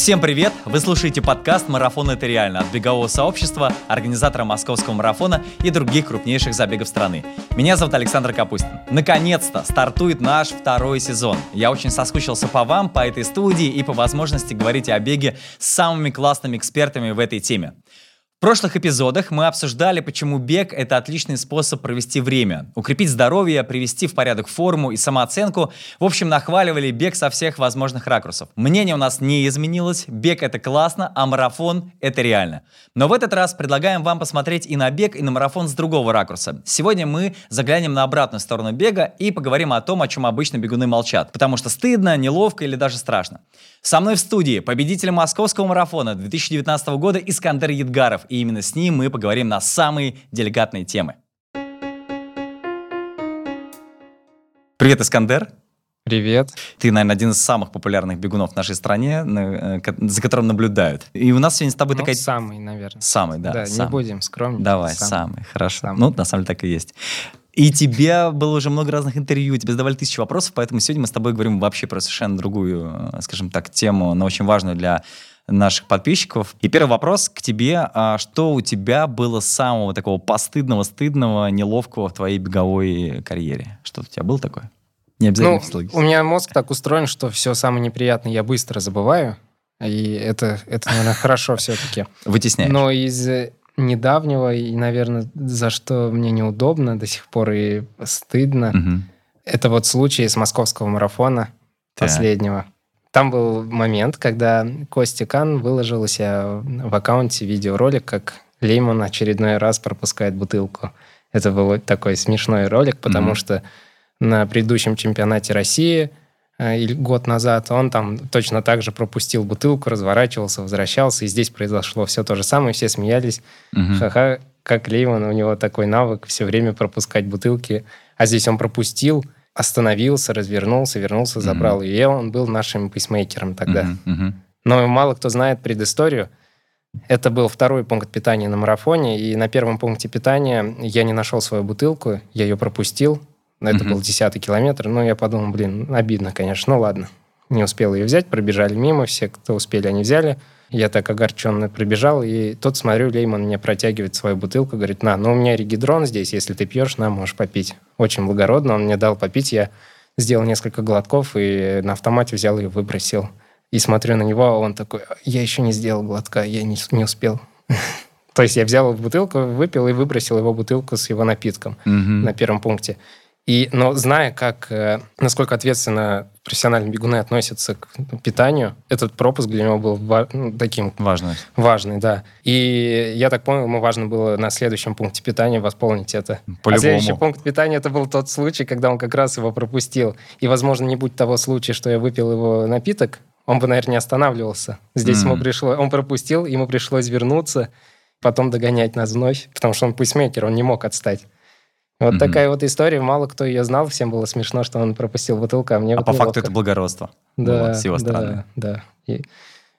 Всем привет! Вы слушаете подкаст «Марафон – это реально» от бегового сообщества, организатора московского марафона и других крупнейших забегов страны. Меня зовут Александр Капустин. Наконец-то стартует наш второй сезон. Я очень соскучился по вам, по этой студии и по возможности говорить о беге с самыми классными экспертами в этой теме. В прошлых эпизодах мы обсуждали, почему бег – это отличный способ провести время, укрепить здоровье, привести в порядок форму и самооценку. В общем, нахваливали бег со всех возможных ракурсов. Мнение у нас не изменилось, бег – это классно, а марафон – это реально. Но в этот раз предлагаем вам посмотреть и на бег, и на марафон с другого ракурса. Сегодня мы заглянем на обратную сторону бега и поговорим о том, о чем обычно бегуны молчат, потому что стыдно, неловко или даже страшно. Со мной в студии победитель московского марафона 2019 года Искандер Едгаров, и именно с ним мы поговорим на самые деликатные темы. Привет, Искандер. Привет. Ты, наверное, один из самых популярных бегунов в нашей стране, э, за которым наблюдают. И у нас сегодня с тобой ну, такая... самый, наверное. Самый, да. Да, самый. не будем скромнее. Давай, самый, самый хорошо. Самый. Ну, на самом деле так и есть. И тебе было уже много разных интервью, тебе задавали тысячи вопросов, поэтому сегодня мы с тобой говорим вообще про совершенно другую, э, скажем так, тему, но очень важную для наших подписчиков. И первый вопрос к тебе. А что у тебя было самого такого постыдного, стыдного, неловкого в твоей беговой карьере? Что у тебя было такое? Не обязательно ну, У меня мозг так устроен, что все самое неприятное я быстро забываю. И это, это наверное, хорошо все-таки. Вытесняешь. Но из недавнего, и, наверное, за что мне неудобно до сих пор и стыдно, угу. это вот случай с московского марафона так. последнего. Там был момент, когда Костя Кан выложил у себя в аккаунте видеоролик, как Лейман очередной раз пропускает бутылку. Это был такой смешной ролик, потому mm что на предыдущем чемпионате России э, год назад он там точно так же пропустил бутылку, разворачивался, возвращался, и здесь произошло все то же самое, все смеялись. mm Ха-ха, как Лейман, у него такой навык все время пропускать бутылки, а здесь он пропустил, остановился, развернулся, вернулся, забрал mm-hmm. ее. Он был нашим пейсмейкером тогда. Mm-hmm. Но мало кто знает предысторию. Это был второй пункт питания на марафоне, и на первом пункте питания я не нашел свою бутылку, я ее пропустил. Это mm-hmm. был десятый километр. Но я подумал, блин, обидно, конечно. Ну ладно. Не успел ее взять, пробежали мимо, все, кто успели, они взяли. Я так огорченно пробежал, и тут смотрю, Лейман мне протягивает свою бутылку, говорит, на, ну у меня регидрон здесь, если ты пьешь, на, можешь попить. Очень благородно, он мне дал попить, я сделал несколько глотков и на автомате взял и выбросил. И смотрю на него, а он такой, я еще не сделал глотка, я не, не успел. То есть я взял бутылку, выпил и выбросил его бутылку с его напитком на первом пункте. И, но зная, как, э, насколько ответственно профессиональные бегуны относятся к питанию, этот пропуск для него был ну, таким... Важный. Важный, да. И я так понял, ему важно было на следующем пункте питания восполнить это. По-любому. А следующий пункт питания это был тот случай, когда он как раз его пропустил. И, возможно, не будь того случая, что я выпил его напиток, он бы, наверное, не останавливался. Здесь mm. ему пришло... Он пропустил, ему пришлось вернуться, потом догонять нас вновь, потому что он пейсмейкер, он не мог отстать. Вот mm-hmm. такая вот история. Мало кто ее знал. Всем было смешно, что он пропустил бутылку, а мне А вот по неловко. факту это благородство. Да, вот, с его стороны. Да, да. И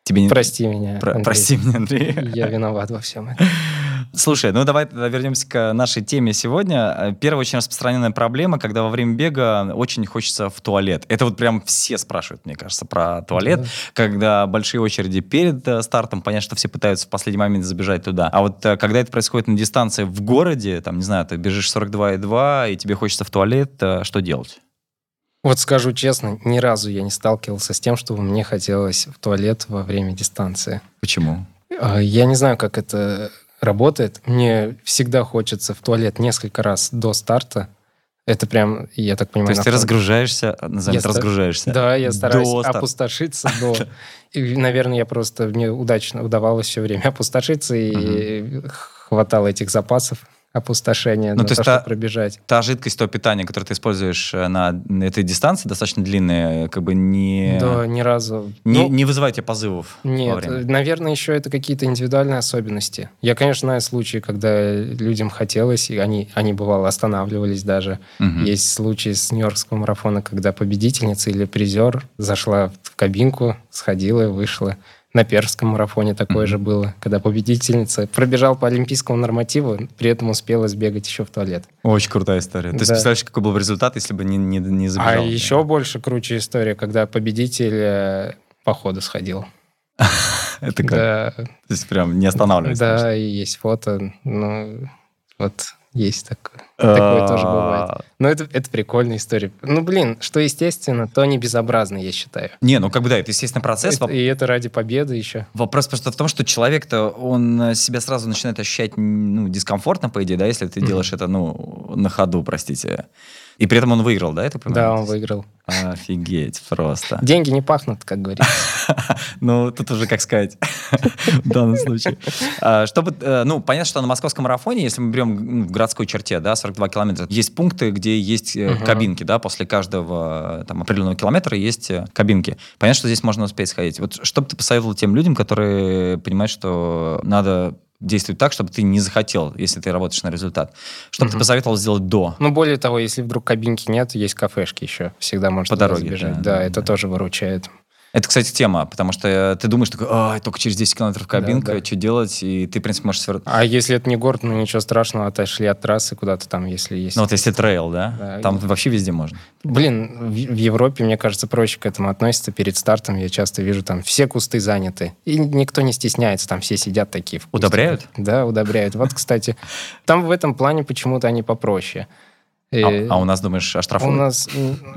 Тебе прости не... меня, Про- Прости меня, Андрей. Я виноват во всем этом. Слушай, ну давай вернемся к нашей теме сегодня. Первая очень распространенная проблема, когда во время бега очень хочется в туалет. Это вот прям все спрашивают, мне кажется, про туалет. Да. Когда большие очереди перед э, стартом, понятно, что все пытаются в последний момент забежать туда. А вот э, когда это происходит на дистанции в городе, там, не знаю, ты бежишь 42,2, и тебе хочется в туалет, э, что делать? Вот скажу честно, ни разу я не сталкивался с тем, чтобы мне хотелось в туалет во время дистанции. Почему? Я не знаю, как это работает. Мне всегда хочется в туалет несколько раз до старта. Это прям, я так понимаю... То есть ты разгружаешься, назовем я разгружаешься? Да, я стараюсь до опустошиться до... И, наверное, я просто... Мне удачно удавалось все время опустошиться, и хватало этих запасов опустошение, ну, то, то та, пробежать. Та жидкость, то питание, которое ты используешь э, на этой дистанции, достаточно длинное, как бы не... Да, ни разу. Не, ну, не вызывает тебе позывов Нет, наверное, еще это какие-то индивидуальные особенности. Я, конечно, знаю случаи, когда людям хотелось, и они, они бывало, останавливались даже. Угу. Есть случаи с Нью-Йоркского марафона, когда победительница или призер зашла в кабинку, сходила, вышла. На Перском марафоне такое mm-hmm. же было, когда победительница пробежал по олимпийскому нормативу, при этом успела сбегать еще в туалет. Очень крутая история. Да. Ты представляешь, какой был бы результат, если бы не, не, не забежал? А еще больше круче история, когда победитель э, по ходу сходил. Это как? Да. То есть прям не останавливается. Да, и есть фото. Ну, вот есть такое. Такое тоже бывает. А. Но это, это прикольная история. Ну, блин, что естественно, то не безобразно, я считаю. Не, ну как бы да, это естественно процесс. Это, и это ради победы еще. Вопрос просто в том, что человек-то, он себя сразу начинает ощущать ну, дискомфортно, по идее, да, если ты делаешь это, ну, на ходу, простите. И при этом он выиграл, да, это Да, он выиграл. Офигеть, просто. Деньги не пахнут, как говорится. Ну, тут уже, как сказать, в данном случае. А, чтобы, э, ну, понятно, что на московском марафоне, если мы берем ну, в городской черте, да, 42 километра, есть пункты, где есть э, кабинки, да, после каждого там определенного километра есть э, кабинки. Понятно, что здесь можно успеть сходить. Вот что бы ты посоветовал тем людям, которые понимают, что надо действует так, чтобы ты не захотел, если ты работаешь на результат. Что бы ты посоветовал сделать до? Ну, более того, если вдруг кабинки нет, есть кафешки еще. Всегда можно По дороге. Забежать. Да, да, да, это тоже выручает. Это, кстати, тема, потому что ты думаешь, такой, а, только через 10 километров кабинка, да, да. что делать, и ты, в принципе, можешь свернуть. А если это не город, ну ничего страшного, отошли от трассы куда-то там, если есть. Ну вот если трейл, да? да там и... вообще везде можно. Блин, в, в Европе, мне кажется, проще к этому относиться. Перед стартом я часто вижу, там все кусты заняты, и никто не стесняется, там все сидят такие. В удобряют? Да, удобряют. Вот, кстати, там в этом плане почему-то они попроще. А, а у нас, думаешь, оштрафуют? У нас,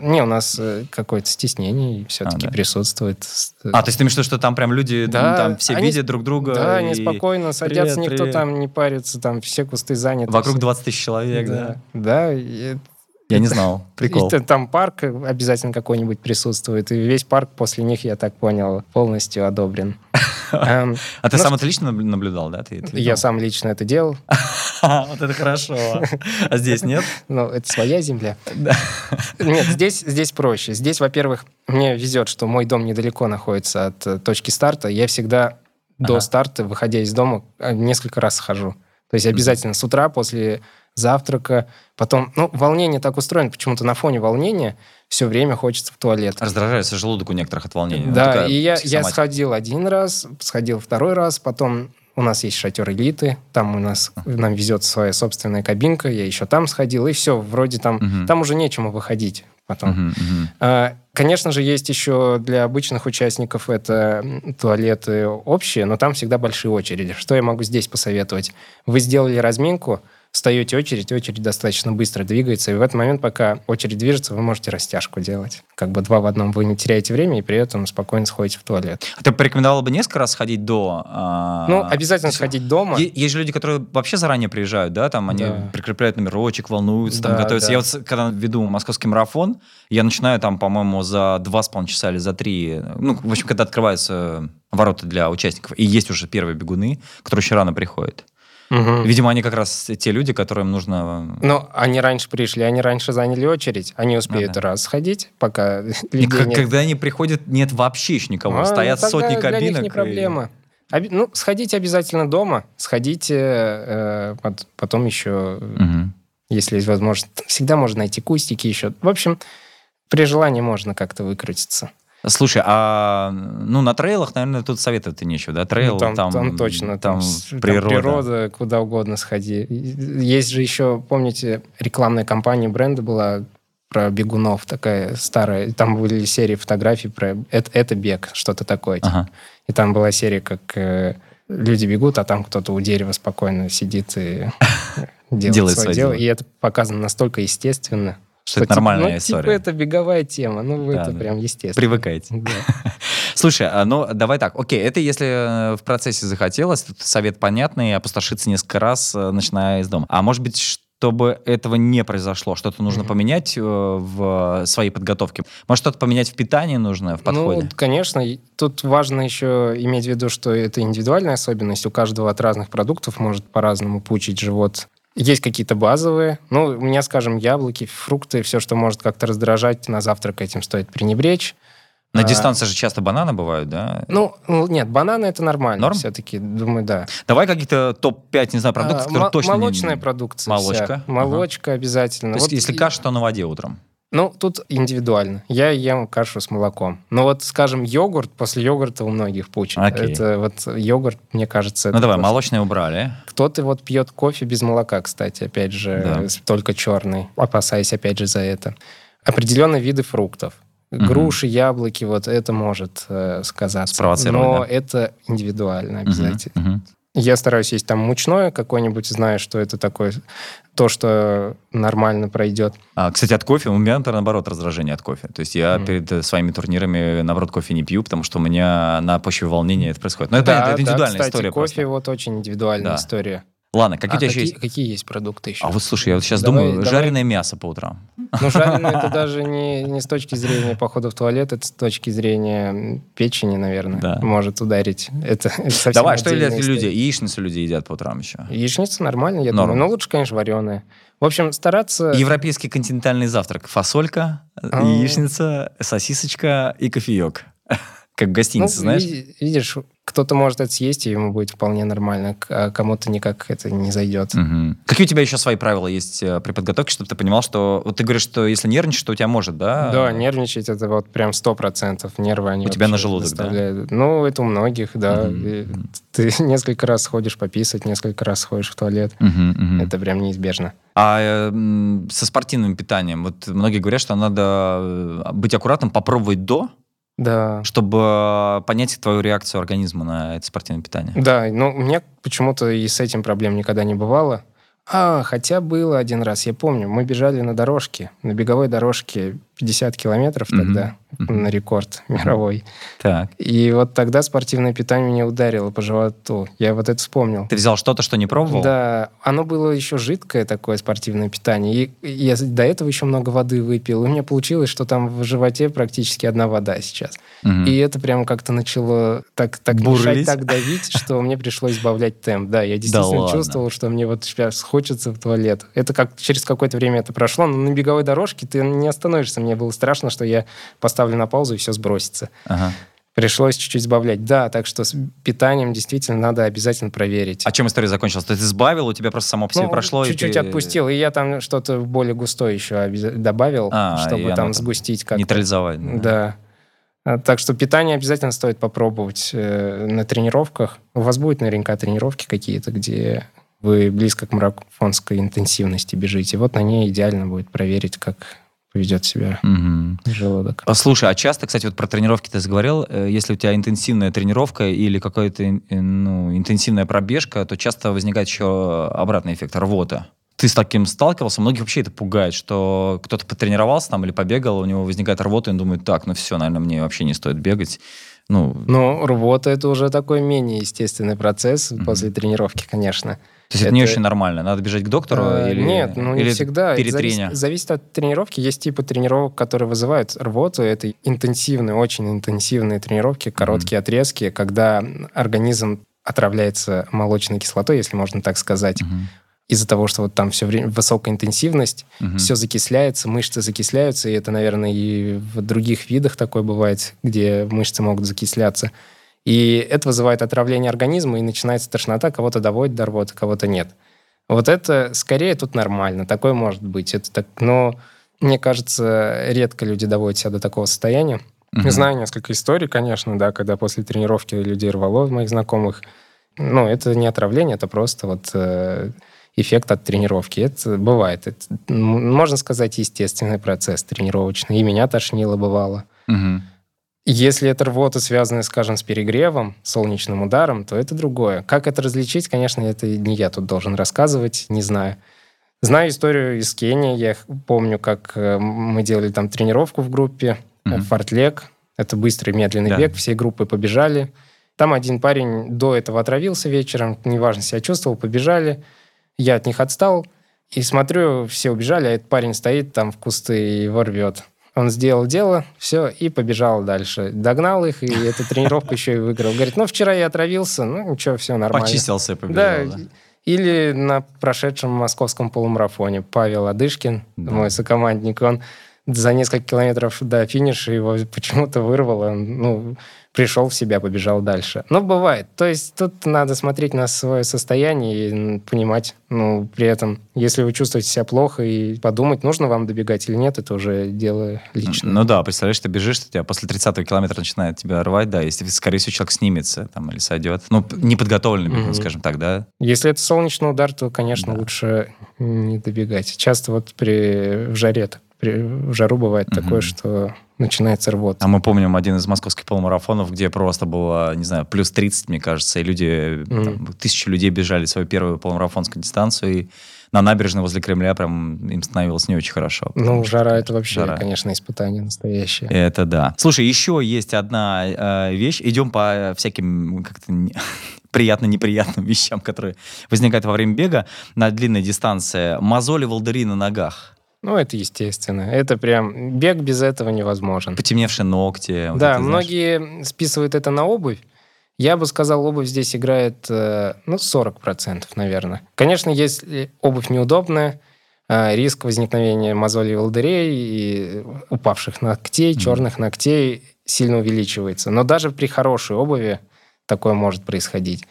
не, у нас э, какое-то стеснение все-таки а, да? присутствует. А, то есть ты имеешь что там прям люди, да, там все они, видят друг друга? Да, и... они спокойно садятся, привет, никто привет. там не парится, там все кусты заняты. Вокруг 20 тысяч человек, да? Да, да я не знал. Прикол. И там парк обязательно какой-нибудь присутствует. И весь парк после них, я так понял, полностью одобрен. Эм, а ты сам это лично наблюдал, да? Я сам лично это делал. Вот это хорошо. А здесь нет? Ну, это своя земля. Нет, здесь, здесь проще. Здесь, во-первых, мне везет, что мой дом недалеко находится от э, точки старта. Я всегда до старта, выходя из дома, э, несколько раз схожу. То есть обязательно с утра после завтрака, потом... Ну, волнение так устроено, почему-то на фоне волнения все время хочется в туалет. Раздражается желудок у некоторых от волнения. Да, и я, я сходил один раз, сходил второй раз, потом у нас есть шатер элиты, там у нас нам везет своя собственная кабинка, я еще там сходил, и все, вроде там, угу. там уже нечему выходить потом. Угу. А, конечно же, есть еще для обычных участников это туалеты общие, но там всегда большие очереди. Что я могу здесь посоветовать? Вы сделали разминку, встаете очередь, очередь достаточно быстро двигается, и в этот момент, пока очередь движется, вы можете растяжку делать. Как бы два в одном. Вы не теряете время, и при этом спокойно сходите в туалет. А ты порекомендовал бы несколько раз сходить до? А... Ну, обязательно есть, сходить дома. Есть же люди, которые вообще заранее приезжают, да, там они да. прикрепляют номерочек, волнуются, да, там готовятся. Да. Я вот, когда веду московский марафон, я начинаю там, по-моему, за два с половиной часа или за три, ну, в общем, когда открываются ворота для участников, и есть уже первые бегуны, которые еще рано приходят. Угу. Видимо, они как раз те люди, которым нужно... Ну, они раньше пришли, они раньше заняли очередь, они успеют а, да. раз сходить, пока людей как, нет. Когда они приходят, нет вообще еще никого, а, стоят сотни кабинок. Для них не проблема. И... Ну, сходите обязательно дома, сходите э, потом еще, угу. если есть возможность. Всегда можно найти кустики еще. В общем, при желании можно как-то выкрутиться. Слушай, а ну на трейлах, наверное, тут советовать-то нечего, да? Трейл, ну, там, там, там точно, там, там природа. природа, куда угодно сходи. Есть же еще, помните, рекламная кампания бренда была про бегунов, такая старая. Там были серии фотографий про это, это бег, что-то такое. Типа. Ага. И там была серия, как э, люди бегут, а там кто-то у дерева спокойно сидит и делает свое дело. И это показано настолько естественно. Что, это типа, нормальная ну, история. Типа это беговая тема, ну да, это да. прям естественно. Привыкайте. Да. Слушай, а, ну давай так, окей, это если э, в процессе захотелось, тут совет понятный, опустошиться несколько раз, э, начиная из дома. А может быть, чтобы этого не произошло, что-то нужно mm-hmm. поменять э, в своей подготовке? Может, что-то поменять в питании нужно, в подходе? Ну, конечно. Тут важно еще иметь в виду, что это индивидуальная особенность. У каждого от разных продуктов может по-разному пучить живот. Есть какие-то базовые. Ну, у меня, скажем, яблоки, фрукты, все, что может как-то раздражать, на завтрак этим стоит пренебречь. На а, дистанции же часто бананы бывают, да? Ну, ну, нет, бананы это нормально. Норм? Все-таки, думаю, да. Давай какие-то топ-5, не знаю, продуктов, а, которые точно Молочная не... продукция Молочка. Вся. Молочка ага. обязательно. То есть, вот если и... каша, то на воде утром? Ну, тут индивидуально. Я ем кашу с молоком. Но вот, скажем, йогурт, после йогурта у многих пучит. Окей. Это вот йогурт, мне кажется... Ну давай, просто... молочные убрали. Кто-то вот пьет кофе без молока, кстати, опять же, да. только черный, опасаясь опять же за это. Определенные виды фруктов. Груши, яблоки, вот это может э, сказаться. Но да? это индивидуально обязательно. Угу, угу. Я стараюсь есть там мучное какое-нибудь, знаю, что это такое, то, что нормально пройдет. А, кстати, от кофе у меня, наоборот, раздражение от кофе. То есть я mm. перед э, своими турнирами, наоборот, кофе не пью, потому что у меня на почве волнения это происходит. Но да, это, это индивидуальная да, кстати, история кофе просто. вот очень индивидуальная да. история. Ладно, какие а у тебя какие, еще есть? Какие есть продукты еще? А вот слушай, я вот сейчас давай, думаю, давай. жареное мясо по утрам. Ну, жареное это даже не, не с точки зрения похода в туалет, это с точки зрения печени, наверное, да. может ударить. Это, это Давай, что едят люди? Яичницу люди едят по утрам еще. Яичница нормально, я Норм. думаю. Но лучше, конечно, вареная. В общем, стараться... Европейский континентальный завтрак. Фасолька, а... яичница, сосисочка и кофеек. Как в гостинице, ну, знаешь? Видишь, кто-то может это съесть, и ему будет вполне нормально, а кому-то никак это не зайдет. Угу. Какие у тебя еще свои правила есть э, при подготовке, чтобы ты понимал, что... Вот ты говоришь, что если нервничаешь, то у тебя может, да? Да, нервничать это вот прям сто процентов. Нервы они У тебя на желудок, доставляют. да? Ну, это у многих, да. Угу. Ты несколько раз ходишь пописать, несколько раз ходишь в туалет. Угу, угу. Это прям неизбежно. А э, со спортивным питанием? Вот многие говорят, что надо э, быть аккуратным, попробовать до, да. чтобы понять твою реакцию организма на это спортивное питание. Да, но у меня почему-то и с этим проблем никогда не бывало. А, хотя было один раз, я помню, мы бежали на дорожке, на беговой дорожке 50 километров тогда, mm-hmm. на рекорд мировой. Так. И вот тогда спортивное питание меня ударило по животу. Я вот это вспомнил. Ты взял что-то, что не пробовал? Да, оно было еще жидкое такое спортивное питание. И я до этого еще много воды выпил. И у меня получилось, что там в животе практически одна вода сейчас. Mm-hmm. И это прям как-то начало так, так мешать, так давить, что мне пришлось избавлять темп. Да, я действительно чувствовал, что мне вот сейчас хочется в туалет. Это как через какое-то время это прошло, но на беговой дорожке ты не остановишься мне было страшно, что я поставлю на паузу и все сбросится. Ага. Пришлось чуть-чуть сбавлять. Да, так что с питанием действительно надо обязательно проверить. А чем история закончилась? Ты избавил, у тебя просто само по себе ну, прошло? Чуть-чуть ты... отпустил, и я там что-то более густое еще добавил, а, чтобы там сгустить как-то. Нейтрализовать. Да. да. А, так что питание обязательно стоит попробовать э, на тренировках. У вас будут наверняка тренировки какие-то, где вы близко к марафонской интенсивности бежите. Вот на ней идеально будет проверить, как ведет себя угу. желудок. Слушай, а часто, кстати, вот про тренировки ты заговорил, э, если у тебя интенсивная тренировка или какая-то ну, интенсивная пробежка, то часто возникает еще обратный эффект рвота. Ты с таким сталкивался? Многих вообще это пугает, что кто-то потренировался там или побегал, у него возникает рвота, и он думает, так, ну все, наверное, мне вообще не стоит бегать. Ну, ну рвота это уже такой менее естественный процесс угу. после тренировки, конечно. То есть это, это не очень нормально? Надо бежать к доктору? А, или, нет, ну или не всегда. Перед зависит, зависит от тренировки. Есть типы тренировок, которые вызывают рвоту. Это интенсивные, очень интенсивные тренировки, короткие mm-hmm. отрезки, когда организм отравляется молочной кислотой, если можно так сказать. Mm-hmm из-за того, что вот там все время высокая интенсивность, угу. все закисляется, мышцы закисляются, и это, наверное, и в других видах такое бывает, где мышцы могут закисляться. И это вызывает отравление организма, и начинается тошнота, кого-то доводит до рвоты, кого-то нет. Вот это скорее тут нормально, такое может быть. Это так, но мне кажется, редко люди доводят себя до такого состояния. Угу. Знаю несколько историй, конечно, да, когда после тренировки людей рвало моих знакомых. Ну, это не отравление, это просто вот э, эффект от тренировки. Это бывает. Это, можно сказать, естественный процесс тренировочный. И меня тошнило бывало. Угу. Если это рвота, связанная, скажем, с перегревом, солнечным ударом, то это другое. Как это различить, конечно, это не я тут должен рассказывать, не знаю. Знаю историю из Кении. Я помню, как э, мы делали там тренировку в группе, mm-hmm. фортлег. Это быстрый медленный да. бег, всей группы побежали. Там один парень до этого отравился вечером, неважно, себя чувствовал, побежали. Я от них отстал, и смотрю, все убежали, а этот парень стоит там в кусты и его рвет. Он сделал дело, все, и побежал дальше. Догнал их, и эту тренировку еще и выиграл. Говорит, ну, вчера я отравился, ну, ничего, все нормально. Почистился и побежал, да. да. Или на прошедшем московском полумарафоне Павел Адышкин, да. мой сокомандник, он за несколько километров до финиша его почему-то вырвало. Ну, пришел в себя, побежал дальше. Но бывает. То есть тут надо смотреть на свое состояние и понимать, ну, при этом, если вы чувствуете себя плохо и подумать, нужно вам добегать или нет, это уже дело личное. Ну да, представляешь, ты бежишь, что тебя после 30-го километра начинает тебя рвать, да, если, скорее всего, человек снимется там или сойдет. Ну, неподготовленный бегун, mm-hmm. скажем так, да? Если это солнечный удар, то, конечно, да. лучше не добегать. Часто вот при в жаре так в жару бывает угу. такое, что начинается рвота. А мы помним один из московских полумарафонов, где просто было, не знаю, плюс 30, мне кажется, и люди, mm. там, тысячи людей бежали свою первую полумарафонскую дистанцию, и на набережной возле Кремля прям им становилось не очень хорошо. Ну, жара это вообще, жара. конечно, испытание настоящее. Это да. Слушай, еще есть одна э, вещь. Идем по всяким как-то приятно-неприятным вещам, которые возникают во время бега на длинной дистанции. Мозоли, волдыри на ногах. Ну, это естественно. Это прям... Бег без этого невозможен. Потемневшие ногти. Вот да, это, многие знаешь... списывают это на обувь. Я бы сказал, обувь здесь играет, э, ну, 40%, наверное. Конечно, если обувь неудобная, э, риск возникновения мозолей волдырей и упавших ногтей, mm-hmm. черных ногтей сильно увеличивается. Но даже при хорошей обуви такое может происходить.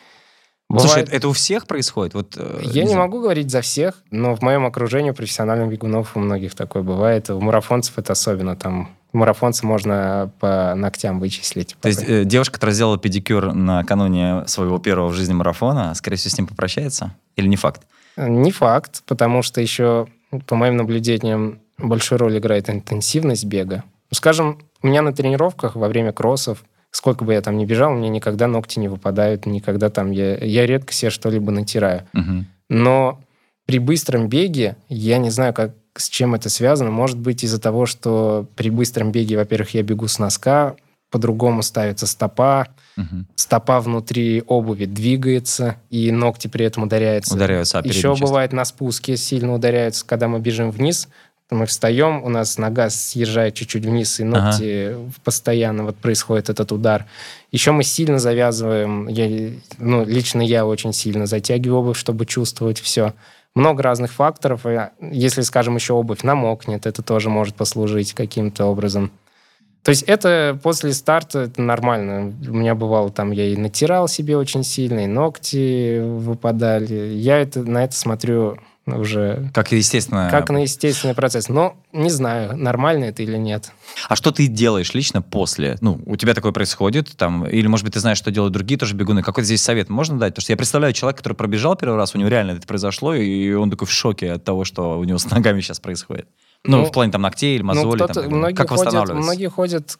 Бывает... Слушай, это у всех происходит? Вот, э, Я не, не могу говорить за всех, но в моем окружении профессиональных бегунов у многих такое бывает. У марафонцев это особенно. Там марафонца можно по ногтям вычислить. То есть э, девушка, которая сделала педикюр накануне своего первого в жизни марафона, скорее всего, с ним попрощается? Или не факт? Не факт, потому что еще, по моим наблюдениям, большую роль играет интенсивность бега. Скажем, у меня на тренировках во время кроссов сколько бы я там ни бежал, меня никогда ногти не выпадают, никогда там я, я редко себе что-либо натираю. Угу. Но при быстром беге, я не знаю, как, с чем это связано. Может быть, из-за того, что при быстром беге, во-первых, я бегу с носка, по-другому ставится стопа, угу. стопа внутри обуви двигается, и ногти при этом ударяются. Ударяются, Еще бывает на спуске сильно ударяются, когда мы бежим вниз, мы встаем, у нас нога съезжает чуть-чуть вниз, и ногти ага. постоянно вот происходит этот удар. Еще мы сильно завязываем, я, ну, лично я очень сильно затягиваю обувь, чтобы чувствовать все. Много разных факторов. Если, скажем, еще обувь намокнет, это тоже может послужить каким-то образом. То есть это после старта это нормально. У меня бывало там, я и натирал себе очень сильно, и ногти выпадали. Я это, на это смотрю уже... Как естественно. Как на естественный процесс. Но не знаю, нормально это или нет. А что ты делаешь лично после? Ну, у тебя такое происходит, там, или, может быть, ты знаешь, что делают другие тоже бегуны. Какой здесь совет можно дать? Потому что я представляю человека, который пробежал первый раз, у него реально это произошло, и он такой в шоке от того, что у него с ногами сейчас происходит. Ну, ну в плане там ногтей или ну, мозолей. Ну, там, многие как ходят, Многие ходят,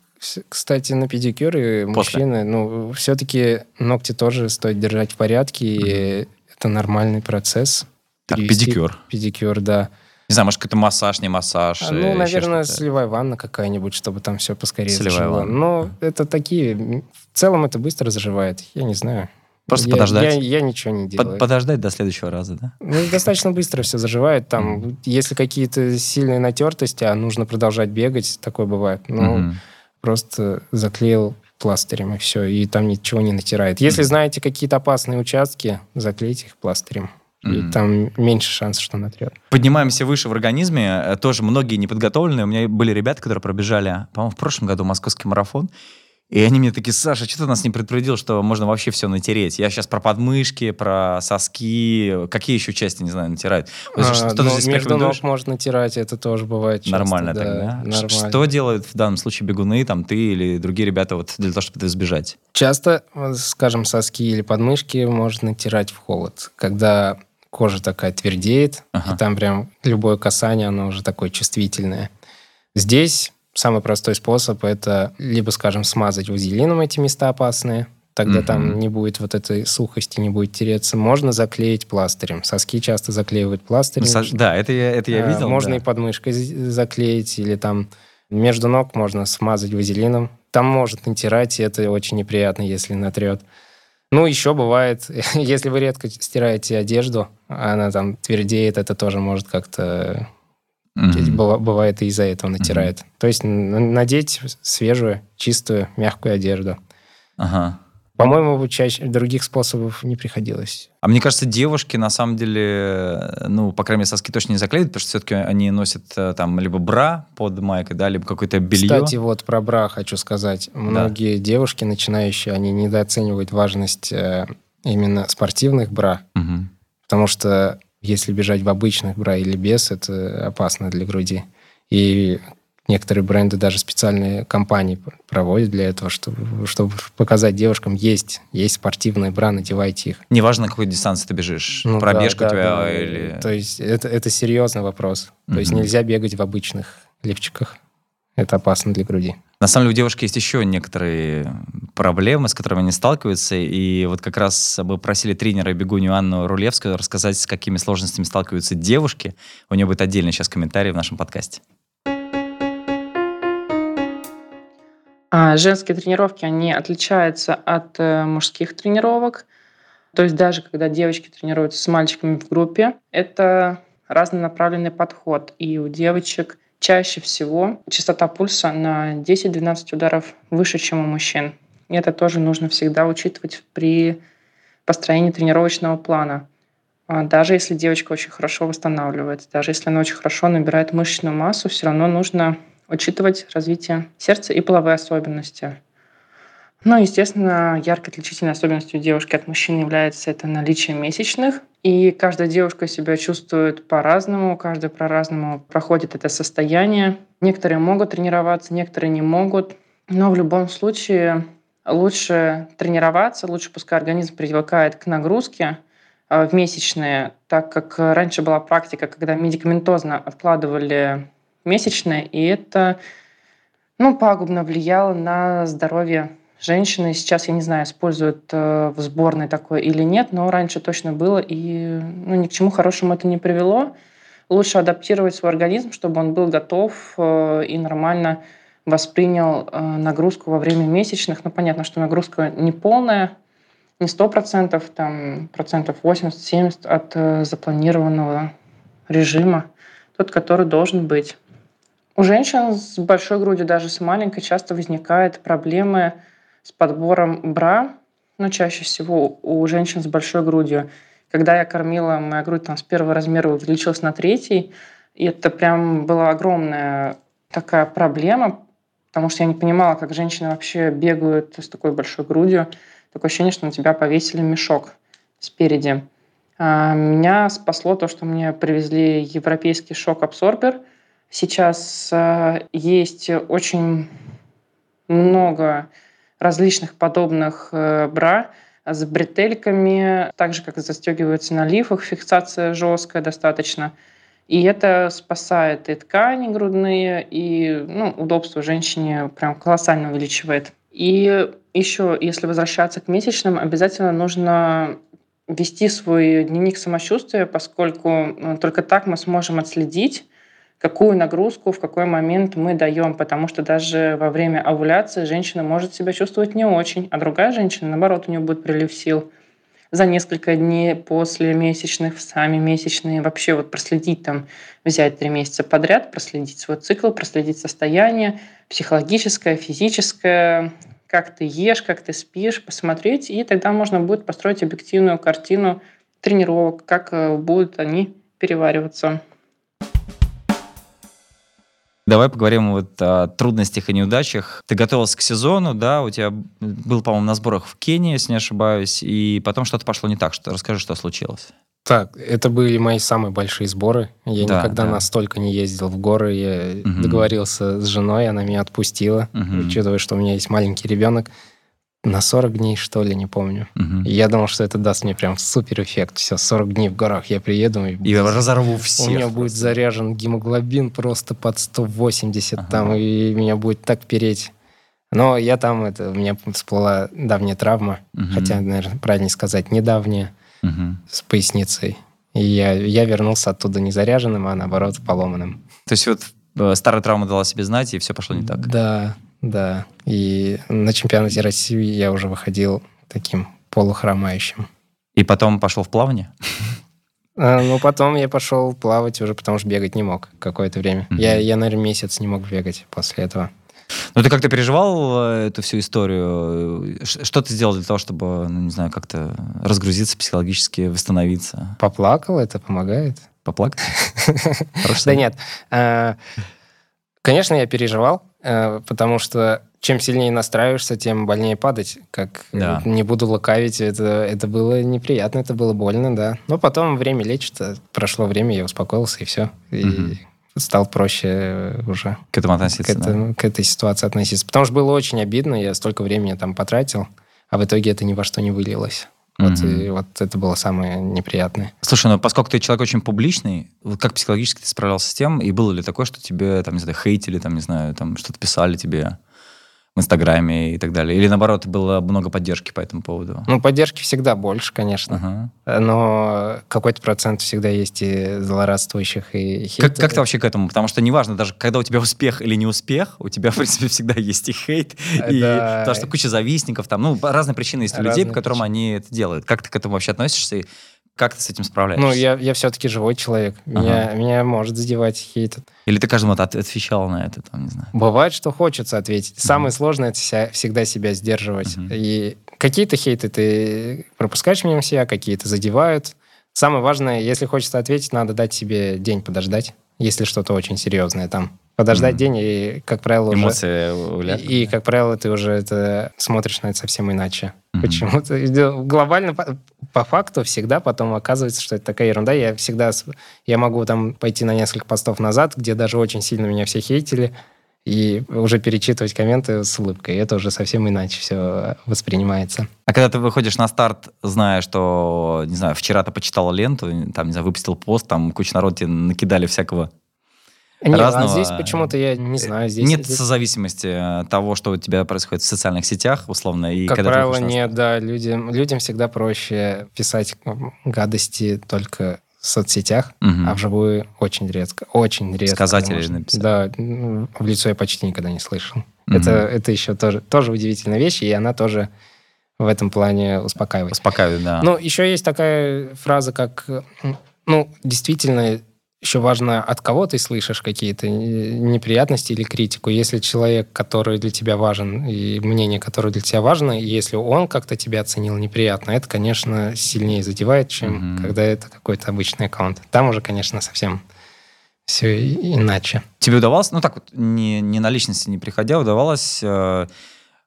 кстати, на педикюры, мужчины. Ну, все-таки ногти тоже стоит держать в порядке, mm-hmm. и это нормальный процесс. Так, педикюр. Педикюр, да. Не знаю, может, какой-то массаж, не массаж. А, ну, наверное, солевая ванна какая-нибудь, чтобы там все поскорее солевая зажило. Ванна. Но это такие... В целом это быстро заживает. Я не знаю. Просто я, подождать. Я, я ничего не делаю. Под, подождать до следующего раза, да? Ну, достаточно быстро все заживает. Там, mm. если какие-то сильные натертости, а нужно продолжать бегать, такое бывает. Ну, mm-hmm. просто заклеил пластырем и все, и там ничего не натирает. Если mm. знаете какие-то опасные участки, заклейте их пластырем. Mm-hmm. Там меньше шансов, что натрет. Поднимаемся выше в организме. Э, тоже многие неподготовленные. У меня были ребята, которые пробежали, по-моему, в прошлом году московский марафон. И они мне такие, Саша, что ты нас не предупредил, что можно вообще все натереть? Я сейчас про подмышки, про соски, какие еще части, не знаю, натирают. А, что ну, здесь между ног можно натирать, это тоже бывает часто. Нормально да, тогда? Нормально. Что делают в данном случае бегуны, там ты или другие ребята вот для того, чтобы это избежать? Часто, скажем, соски или подмышки можно натирать в холод, когда кожа такая твердеет, ага. и там прям любое касание, оно уже такое чувствительное. Здесь самый простой способ это либо, скажем, смазать вазелином эти места опасные, тогда угу. там не будет вот этой сухости, не будет тереться. Можно заклеить пластырем. Соски часто заклеивают пластырем. Ну, да, это я, это я а, видел. Можно да. и подмышкой заклеить, или там между ног можно смазать вазелином. Там может натирать, и это очень неприятно, если натрет. Ну, еще бывает, если вы редко стираете одежду, она там твердеет, это тоже может как-то... Mm-hmm. Бывает и из-за этого натирает. Mm-hmm. То есть надеть свежую, чистую, мягкую одежду. Ага. По-моему, чаще других способов не приходилось. А мне кажется, девушки, на самом деле, ну, по крайней мере, соски точно не заклеят, потому что все-таки они носят э, там либо бра под майкой, да, либо какое-то белье. Кстати, вот про бра хочу сказать. Многие да. девушки, начинающие, они недооценивают важность э, именно спортивных бра, угу. потому что если бежать в обычных бра или без, это опасно для груди. И Некоторые бренды даже специальные кампании проводят для этого, чтобы, чтобы показать девушкам, есть, есть спортивные бра, надевайте их. Неважно, какой дистанции ты бежишь, ну, пробежка да, да, тебя да. или... То есть это, это серьезный вопрос. Mm-hmm. То есть нельзя бегать в обычных лифчиках. Это опасно для груди. На самом деле у девушки есть еще некоторые проблемы, с которыми они сталкиваются. И вот как раз мы просили тренера бегунью Анну Рулевскую рассказать, с какими сложностями сталкиваются девушки. У нее будет отдельный сейчас комментарий в нашем подкасте. Женские тренировки, они отличаются от э, мужских тренировок. То есть даже когда девочки тренируются с мальчиками в группе, это разнонаправленный подход. И у девочек чаще всего частота пульса на 10-12 ударов выше, чем у мужчин. И это тоже нужно всегда учитывать при построении тренировочного плана. А даже если девочка очень хорошо восстанавливается, даже если она очень хорошо набирает мышечную массу, все равно нужно учитывать развитие сердца и половые особенности. Ну, естественно, яркой отличительной особенностью девушки от мужчин является это наличие месячных. И каждая девушка себя чувствует по-разному, каждая по-разному проходит это состояние. Некоторые могут тренироваться, некоторые не могут. Но в любом случае лучше тренироваться, лучше пускай организм привыкает к нагрузке а, в месячные, так как раньше была практика, когда медикаментозно откладывали месячные, и это ну, пагубно влияло на здоровье женщины. Сейчас, я не знаю, используют э, в сборной такое или нет, но раньше точно было, и ну, ни к чему хорошему это не привело. Лучше адаптировать свой организм, чтобы он был готов э, и нормально воспринял э, нагрузку во время месячных. Ну, понятно, что нагрузка не полная, не 100%, там процентов 80-70 от запланированного режима, тот, который должен быть. У женщин с большой грудью, даже с маленькой, часто возникают проблемы с подбором бра, но чаще всего у женщин с большой грудью. Когда я кормила, моя грудь там с первого размера увеличилась на третий, и это прям была огромная такая проблема, потому что я не понимала, как женщины вообще бегают с такой большой грудью. Такое ощущение, что на тебя повесили мешок спереди. А меня спасло то, что мне привезли европейский шок-абсорбер – Сейчас э, есть очень много различных подобных э, бра с бретельками, так же, как застегиваются на лифах, фиксация жесткая достаточно. И это спасает и ткани грудные, и ну, удобство женщине прям колоссально увеличивает. И еще, если возвращаться к месячным, обязательно нужно вести свой дневник самочувствия, поскольку э, только так мы сможем отследить, какую нагрузку в какой момент мы даем, потому что даже во время овуляции женщина может себя чувствовать не очень, а другая женщина, наоборот, у нее будет прилив сил за несколько дней после месячных, в сами месячные, вообще вот проследить там, взять три месяца подряд, проследить свой цикл, проследить состояние психологическое, физическое, как ты ешь, как ты спишь, посмотреть, и тогда можно будет построить объективную картину тренировок, как э, будут они перевариваться. Давай поговорим вот о трудностях и неудачах. Ты готовился к сезону, да, у тебя был, по-моему, на сборах в Кении, если не ошибаюсь, и потом что-то пошло не так. Что, расскажи, что случилось. Так, это были мои самые большие сборы. Я да, никогда да. настолько не ездил в горы. Я угу. договорился с женой, она меня отпустила, угу. учитывая, что у меня есть маленький ребенок на 40 дней, что ли, не помню. Угу. И я думал, что это даст мне прям супер эффект. Все, 40 дней в горах я приеду. И, и разорву всех. У меня будет заряжен гемоглобин просто под 180 ага. там, и меня будет так переть. Но я там, это, у меня всплыла давняя травма, угу. хотя, наверное, правильнее сказать, недавняя, угу. с поясницей. И я, я вернулся оттуда не заряженным, а наоборот поломанным. То есть вот э, старая травма дала себе знать, и все пошло не так? Да, да. И на чемпионате России я уже выходил таким полухромающим. И потом пошел в плавание? А, ну, потом я пошел плавать уже, потому что бегать не мог какое-то время. Mm-hmm. Я, я, наверное, месяц не мог бегать после этого. Ну, ты как-то переживал э, эту всю историю? Что ты сделал для того, чтобы, ну, не знаю, как-то разгрузиться психологически, восстановиться? Поплакал, это помогает. Поплакал? Да нет. А, конечно, я переживал. Э, потому что чем сильнее настраиваешься, тем больнее падать. Как да. не буду лукавить, это, это было неприятно, это было больно, да. Но потом время лечит, прошло время, я успокоился, и все. И угу. стал проще уже к этому относиться. К, этому, да? к этой ситуации относиться. Потому что было очень обидно, я столько времени там потратил, а в итоге это ни во что не вылилось. Вот, угу. и вот это было самое неприятное. Слушай, ну поскольку ты человек очень публичный, вот как психологически ты справлялся с тем, и было ли такое, что тебе, там, не знаю, хейтили, там, не знаю, там, что-то писали тебе? В Инстаграме и так далее? Или наоборот, было много поддержки по этому поводу? Ну, поддержки всегда больше, конечно. Uh-huh. Но какой-то процент всегда есть и злорадствующих, и хейтеров. Как, как ты вообще к этому? Потому что неважно, даже когда у тебя успех или не успех, у тебя, в принципе, всегда есть и хейт, и потому что куча завистников, там, ну, разные причины есть у людей, по которым они это делают. Как ты к этому вообще относишься? Как ты с этим справляешься? Ну, я, я все-таки живой человек. Меня, ага. меня может задевать хейт. Или ты каждому от, отвечал на это, там, не знаю. Бывает, что хочется ответить. Mm-hmm. Самое сложное — это ся, всегда себя сдерживать. Mm-hmm. И какие-то хейты ты пропускаешь мимо себя, какие-то задевают. Самое важное, если хочется ответить, надо дать себе день подождать, если что-то очень серьезное там подождать mm. день, и, как правило, Эмоции уже... И, и, как правило, ты уже это смотришь на это совсем иначе. Mm-hmm. Почему-то глобально, по, по факту, всегда потом оказывается, что это такая ерунда. Я всегда... Я могу там пойти на несколько постов назад, где даже очень сильно меня все хейтили, и уже перечитывать комменты с улыбкой. Это уже совсем иначе все воспринимается. А когда ты выходишь на старт, зная, что, не знаю, вчера ты почитал ленту, там, не знаю, выпустил пост, там куча народа тебе накидали всякого нет, а разного. А здесь почему-то я не знаю. Здесь, нет здесь... созависимости того, что у тебя происходит в социальных сетях, условно. И как когда правило, нет, да. Людям, людям всегда проще писать гадости только в соцсетях, угу. а вживую очень редко. Очень редко. Сказать или написать. Да, в лицо я почти никогда не слышал. Угу. Это, это еще тоже, тоже удивительная вещь, и она тоже в этом плане успокаивает. Успокаивает, да. Ну, еще есть такая фраза, как... Ну, действительно, еще важно, от кого ты слышишь какие-то неприятности или критику. Если человек, который для тебя важен, и мнение, которое для тебя важно, и если он как-то тебя оценил неприятно, это, конечно, сильнее задевает, чем угу. когда это какой-то обычный аккаунт. Там уже, конечно, совсем все иначе. Тебе удавалось, ну так вот, не, не на личности не приходя, удавалось э,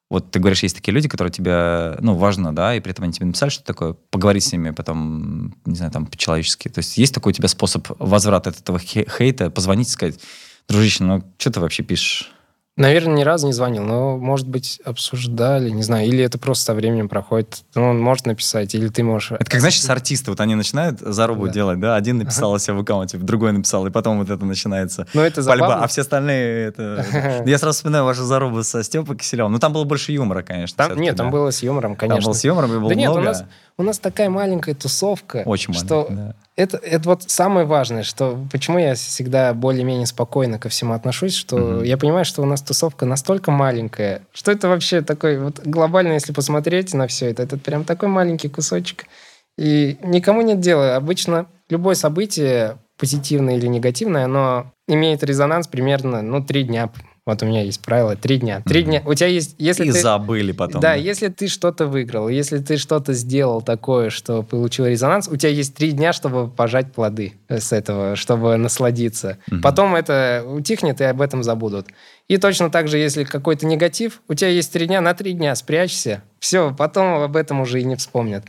вот ты говоришь, есть такие люди, которые тебе, ну, важно, да, и при этом они тебе написали что такое, поговорить с ними потом, не знаю, там, по-человечески. То есть есть такой у тебя способ возврата от этого хейта, позвонить и сказать, дружище, ну, что ты вообще пишешь? Наверное, ни разу не звонил, но, может быть, обсуждали, не знаю, или это просто со временем проходит. Ну, он может написать, или ты можешь... Это как, знаешь, с артисты, вот они начинают зарубу да. делать, да, один написал ага. о себе в аккаунте, другой написал, и потом вот это начинается ну, это пальба, забавно. а все остальные... Это... Я сразу вспоминаю вашу зарубу со Степой Киселевым. Ну, там было больше юмора, конечно. Там, нет, там было с юмором, конечно. Там было с юмором, и было да много. нет, у нас, у нас такая маленькая тусовка, Очень что да это, это вот самое важное, что почему я всегда более-менее спокойно ко всему отношусь, что mm-hmm. я понимаю, что у нас тусовка настолько маленькая, что это вообще такой вот глобально, если посмотреть на все это, это прям такой маленький кусочек. И никому нет дела. Обычно любое событие, позитивное или негативное, оно имеет резонанс примерно, ну, три дня вот у меня есть правило три дня. Три mm-hmm. дня. У тебя есть... Если И ты, забыли потом. Да, да, если ты что-то выиграл, если ты что-то сделал такое, что получил резонанс, у тебя есть три дня, чтобы пожать плоды с этого, чтобы насладиться. Mm-hmm. Потом это утихнет, и об этом забудут. И точно так же, если какой-то негатив, у тебя есть три дня, на три дня спрячься. Все, потом об этом уже и не вспомнят.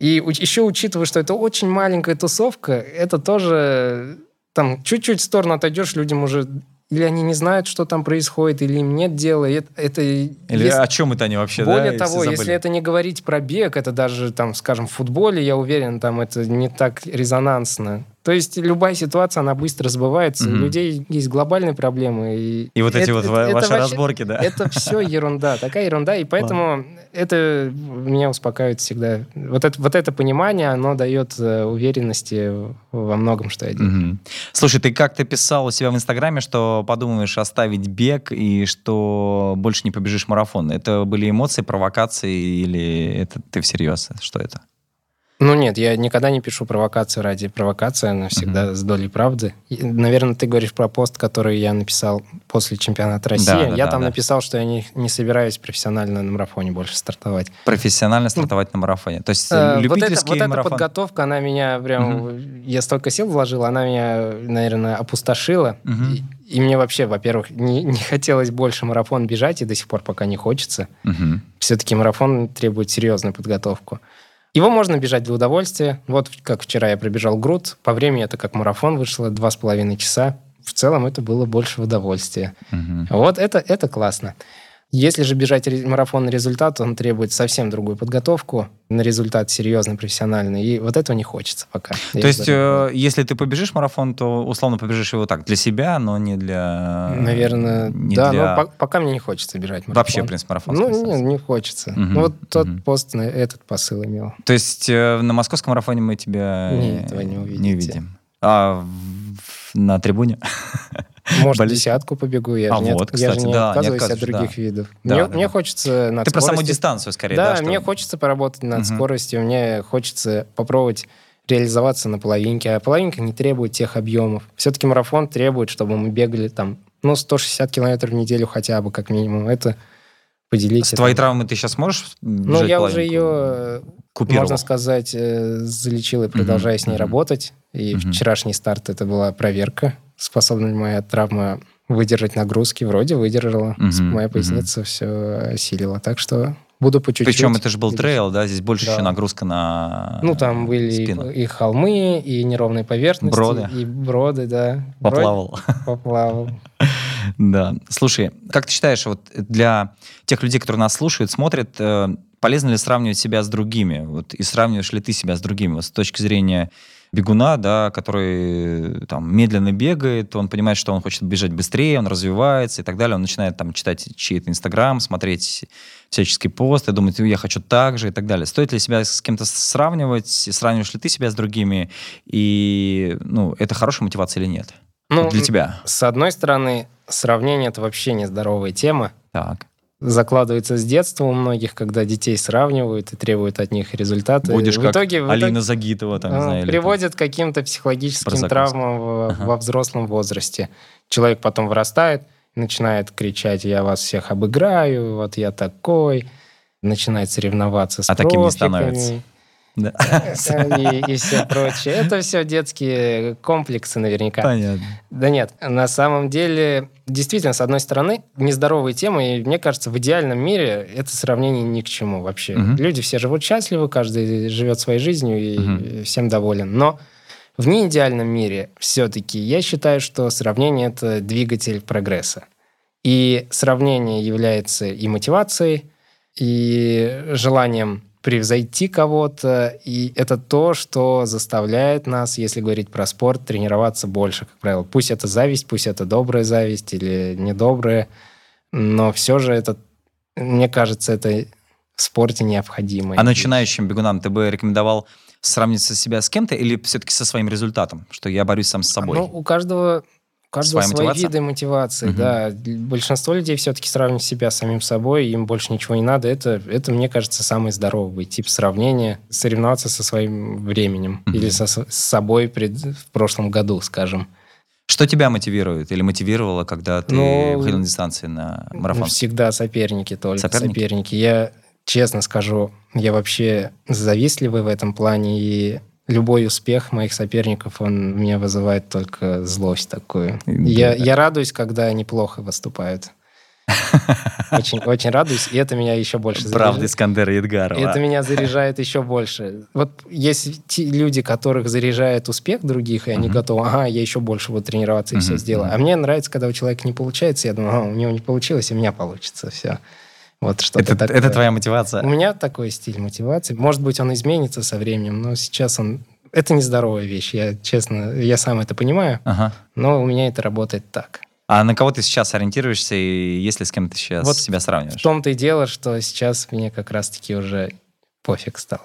И еще учитывая, что это очень маленькая тусовка, это тоже там чуть-чуть в сторону отойдешь, людям уже или они не знают, что там происходит, или им нет дела. Это, это или если... о чем это они вообще, Более да, того, если это не говорить про бег, это даже, там, скажем, в футболе, я уверен, там это не так резонансно. То есть любая ситуация, она быстро сбывается. Угу. У людей есть глобальные проблемы. И, и вот эти вот это, ваши это разборки, да? Это все ерунда, такая ерунда. И поэтому Ладно. Это меня успокаивает всегда. Вот это, вот это понимание, оно дает э, уверенности во многом, что я делаю. Угу. Слушай, ты как-то писал у себя в Инстаграме, что подумаешь оставить бег и что больше не побежишь марафон. Это были эмоции, провокации или это ты всерьез? Что это? Ну нет, я никогда не пишу провокацию ради провокации, она всегда mm-hmm. с долей правды. И, наверное, ты говоришь про пост, который я написал после чемпионата России. Да, да, я да, там да. написал, что я не, не собираюсь профессионально на марафоне больше стартовать. Профессионально стартовать на марафоне? То есть э, любительский вот, это, вот марафон? эта подготовка, она меня прям... Mm-hmm. Я столько сил вложил, она меня, наверное, опустошила. Mm-hmm. И, и мне вообще, во-первых, не, не хотелось больше марафон бежать, и до сих пор пока не хочется. Mm-hmm. Все-таки марафон требует серьезную подготовку. Его можно бежать для удовольствия. Вот как вчера я пробежал груд. По времени это как марафон вышло, два с половиной часа. В целом это было больше в удовольствие. Угу. Вот это, это классно. Если же бежать марафон на результат, он требует совсем другую подготовку, на результат серьезный, профессиональный, и вот этого не хочется пока. То есть, э, если ты побежишь марафон, то условно побежишь его так, для себя, но не для... Наверное, не да, для... но по пока мне не хочется бежать марафон. Вообще, в принципе, марафон. Ну, не, не хочется. Угу, ну, вот угу. тот пост этот посыл имел. То есть, э, на московском марафоне мы тебя не, этого не, не увидим. А на трибуне? Может, Болеть. десятку побегу. Я а, же вот, не, кстати, я же не да, отказываюсь не от других да. видов. Да, мне, да, мне да. хочется над Ты скоростью... про саму дистанцию скорее, да? Да, что... мне хочется поработать над угу. скоростью, мне хочется попробовать реализоваться на половинке, а половинка не требует тех объемов. Все-таки марафон требует, чтобы мы бегали там, ну, 160 километров в неделю хотя бы, как минимум. Это поделить. С твоей травмой ты сейчас можешь Ну, я половинку? уже ее, Купировал. можно сказать, э, залечил и продолжаю mm-hmm. с ней mm-hmm. работать. И mm-hmm. вчерашний старт это была проверка, способна ли моя травма выдержать нагрузки. Вроде выдержала. Mm-hmm. Моя поясница mm-hmm. все осилила. Так что буду по чуть-чуть. Причем это же был трейл, да? Здесь больше да. еще нагрузка на Ну, там были спину. И, и холмы, и неровные поверхности. Броды. И броды, да. Поплавал. Поплавал. Да. Слушай, как ты считаешь, вот для тех людей, которые нас слушают, смотрят, э, полезно ли сравнивать себя с другими? Вот, и сравниваешь ли ты себя с другими? Вот, с точки зрения бегуна, да, который там медленно бегает, он понимает, что он хочет бежать быстрее, он развивается и так далее, он начинает там читать чей-то Инстаграм, смотреть всяческие посты, думать, я хочу так же и так далее. Стоит ли себя с кем-то сравнивать? Сравниваешь ли ты себя с другими? И, ну, это хорошая мотивация или нет? Ну, для тебя? С одной стороны, сравнение — это вообще нездоровая тема. Так закладывается с детства у многих, когда детей сравнивают и требуют от них результаты. Будешь в как итоге, в Алина Загитова, там, не знаю. Приводит к каким-то психологическим травмам в, ага. во взрослом возрасте. Человек потом вырастает, начинает кричать, я вас всех обыграю, вот я такой, начинает соревноваться с А профиками. таким не становится. Да. И, и все прочее. Это все детские комплексы наверняка. Понятно. Да нет, на самом деле, действительно, с одной стороны, нездоровая тема, и мне кажется, в идеальном мире это сравнение ни к чему вообще. Угу. Люди все живут счастливы, каждый живет своей жизнью и угу. всем доволен. Но в неидеальном мире все-таки я считаю, что сравнение — это двигатель прогресса. И сравнение является и мотивацией, и желанием превзойти кого-то, и это то, что заставляет нас, если говорить про спорт, тренироваться больше, как правило. Пусть это зависть, пусть это добрая зависть или недобрая, но все же это, мне кажется, это в спорте необходимо. А начинающим бегунам ты бы рекомендовал сравнить себя с кем-то или все-таки со своим результатом, что я борюсь сам с собой? Ну, у каждого каждого свои мотивация? виды мотивации, угу. да. Большинство людей все-таки сравнивают себя с самим собой, им больше ничего не надо. Это, это мне кажется, самый здоровый тип сравнения. Соревноваться со своим временем угу. или со, с собой пред, в прошлом году, скажем. Что тебя мотивирует или мотивировало, когда ты ну, выходил на дистанции на марафон? Всегда соперники только. Соперники? соперники. Я честно скажу, я вообще завистливый в этом плане и любой успех моих соперников, он меня вызывает только злость такую. Я, я радуюсь, когда они плохо выступают. Очень, очень радуюсь, и это меня еще больше заряжает. Правда Искандера Едгарова. Это меня заряжает еще больше. Вот есть те люди, которых заряжает успех других, и они готовы, ага, я еще больше буду тренироваться и все сделаю. А мне нравится, когда у человека не получается, я думаю, ага, у него не получилось, и у меня получится, все. Вот что это, такое. это твоя мотивация? У меня такой стиль мотивации. Может быть, он изменится со временем, но сейчас он... Это нездоровая вещь, я честно, я сам это понимаю, ага. но у меня это работает так. А на кого ты сейчас ориентируешься, и если с кем ты сейчас вот себя сравниваешь? В том-то и дело, что сейчас мне как раз-таки уже пофиг стало.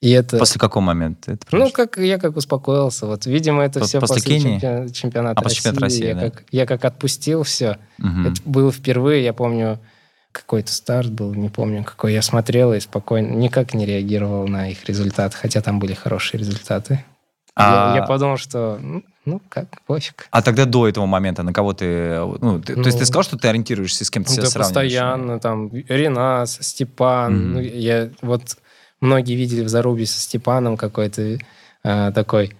И это... После какого момента это Ну, как я как успокоился. Вот, видимо, это По- все после, после Кении? чемпионата а, России. Чемпионат России я, да? как, я как отпустил все. Угу. Это было впервые, я помню, какой-то старт был, не помню какой. Я смотрел и спокойно, никак не реагировал на их результат, хотя там были хорошие результаты. А... Я, я подумал, что ну, ну, как, пофиг. А тогда до этого момента на кого ты... Ну, ты ну, то есть ты ну, сказал, что ты ориентируешься, с кем ты себя да сравниваешь? постоянно, там, Ренас, Степан. Mm-hmm. Ну, я вот... Многие видели в Зарубе со Степаном какой-то э, такой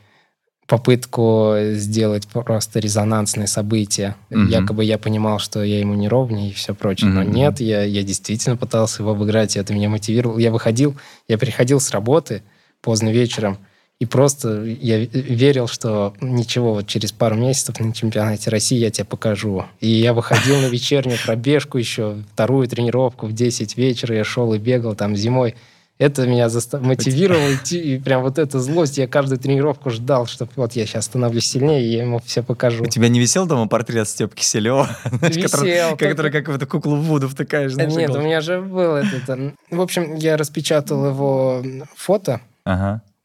попытку сделать просто резонансное событие. Mm-hmm. Якобы я понимал, что я ему не ровнее и все прочее. Mm-hmm. Но нет, я, я действительно пытался его обыграть, и это меня мотивировало. Я выходил, я приходил с работы поздно вечером и И просто я верил, что ничего, вот через пару месяцев на чемпионате России я тебе покажу. И я выходил на вечернюю пробежку еще, вторую тренировку в 10 вечера, я шел и бегал там зимой. Это меня застав... мотивировало идти, и прям вот эта злость, я каждую тренировку ждал, что вот я сейчас становлюсь сильнее, и я ему все покажу. У тебя не висел дома портрет Степки Киселева? Висел. Который как в эту куклу Вуду втыкаешь? Нет, у меня же был этот... В общем, я распечатал его фото,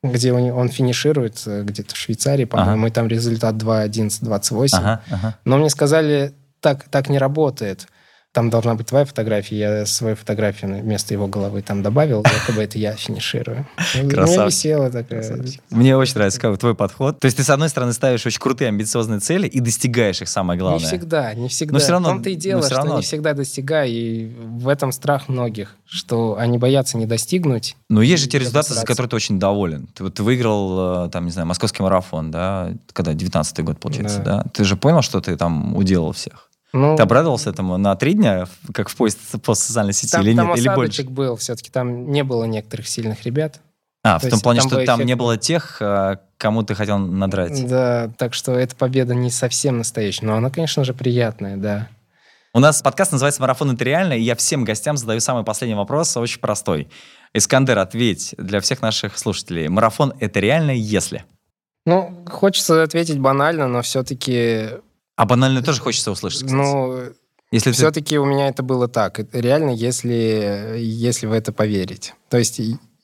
где он финиширует э, где-то в Швейцарии, по-моему, и там результат 2.11.28. Ага, ага. Но мне сказали, так, так не работает там должна быть твоя фотография, я свою фотографию вместо его головы там добавил, якобы это я финиширую. Висело такая. Мне очень нравится как твой подход. То есть ты, с одной стороны, ставишь очень крутые амбициозные цели и достигаешь их, самое главное. Не всегда, не всегда. Но все равно, в том-то и дело, что равно... не всегда достигаю, и в этом страх многих, что они боятся не достигнуть. Но есть же те результаты, за которые ты очень доволен. Ты вот выиграл, э, там, не знаю, московский марафон, да, когда, 19-й год, получается, да. да? Ты же понял, что ты там уделал всех? Ну, Ты обрадовался этому на три дня, как в поиск по социальной сети, там, или там нет? Или больше? был, все-таки там не было некоторых сильных ребят. А, То в том плане, там что там не было тех, а, кому ты хотел надрать. Да, так что эта победа не совсем настоящая, но она, конечно же, приятная, да. У нас подкаст называется «Марафон – это реально», и я всем гостям задаю самый последний вопрос, очень простой. Искандер, ответь для всех наших слушателей. Марафон – это реально, если? Ну, хочется ответить банально, но все-таки а банально тоже хочется услышать, кстати. Ну, если все-таки ты... у меня это было так. Реально, если, если в это поверить. То есть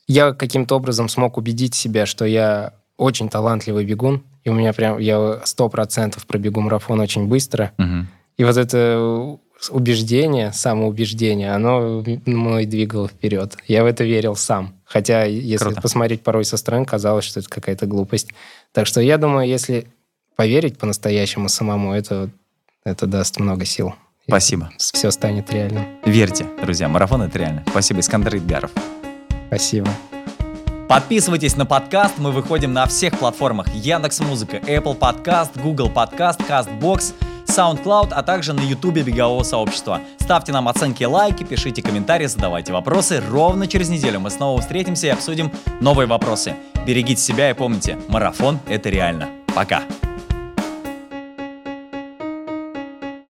я каким-то образом смог убедить себя, что я очень талантливый бегун, и у меня прям, я сто процентов пробегу марафон очень быстро. Угу. И вот это убеждение, самоубеждение, оно мной двигало вперед. Я в это верил сам. Хотя, если Круто. посмотреть порой со стороны, казалось, что это какая-то глупость. Так что я думаю, если поверить по-настоящему самому, это, это даст много сил. Спасибо. Все станет реальным. Верьте, друзья, марафон это реально. Спасибо, Искандер Идгаров. Спасибо. Подписывайтесь на подкаст, мы выходим на всех платформах Яндекс Музыка, Apple Podcast, Google Podcast, CastBox, SoundCloud, а также на YouTube бегового сообщества. Ставьте нам оценки, лайки, пишите комментарии, задавайте вопросы. Ровно через неделю мы снова встретимся и обсудим новые вопросы. Берегите себя и помните, марафон — это реально. Пока!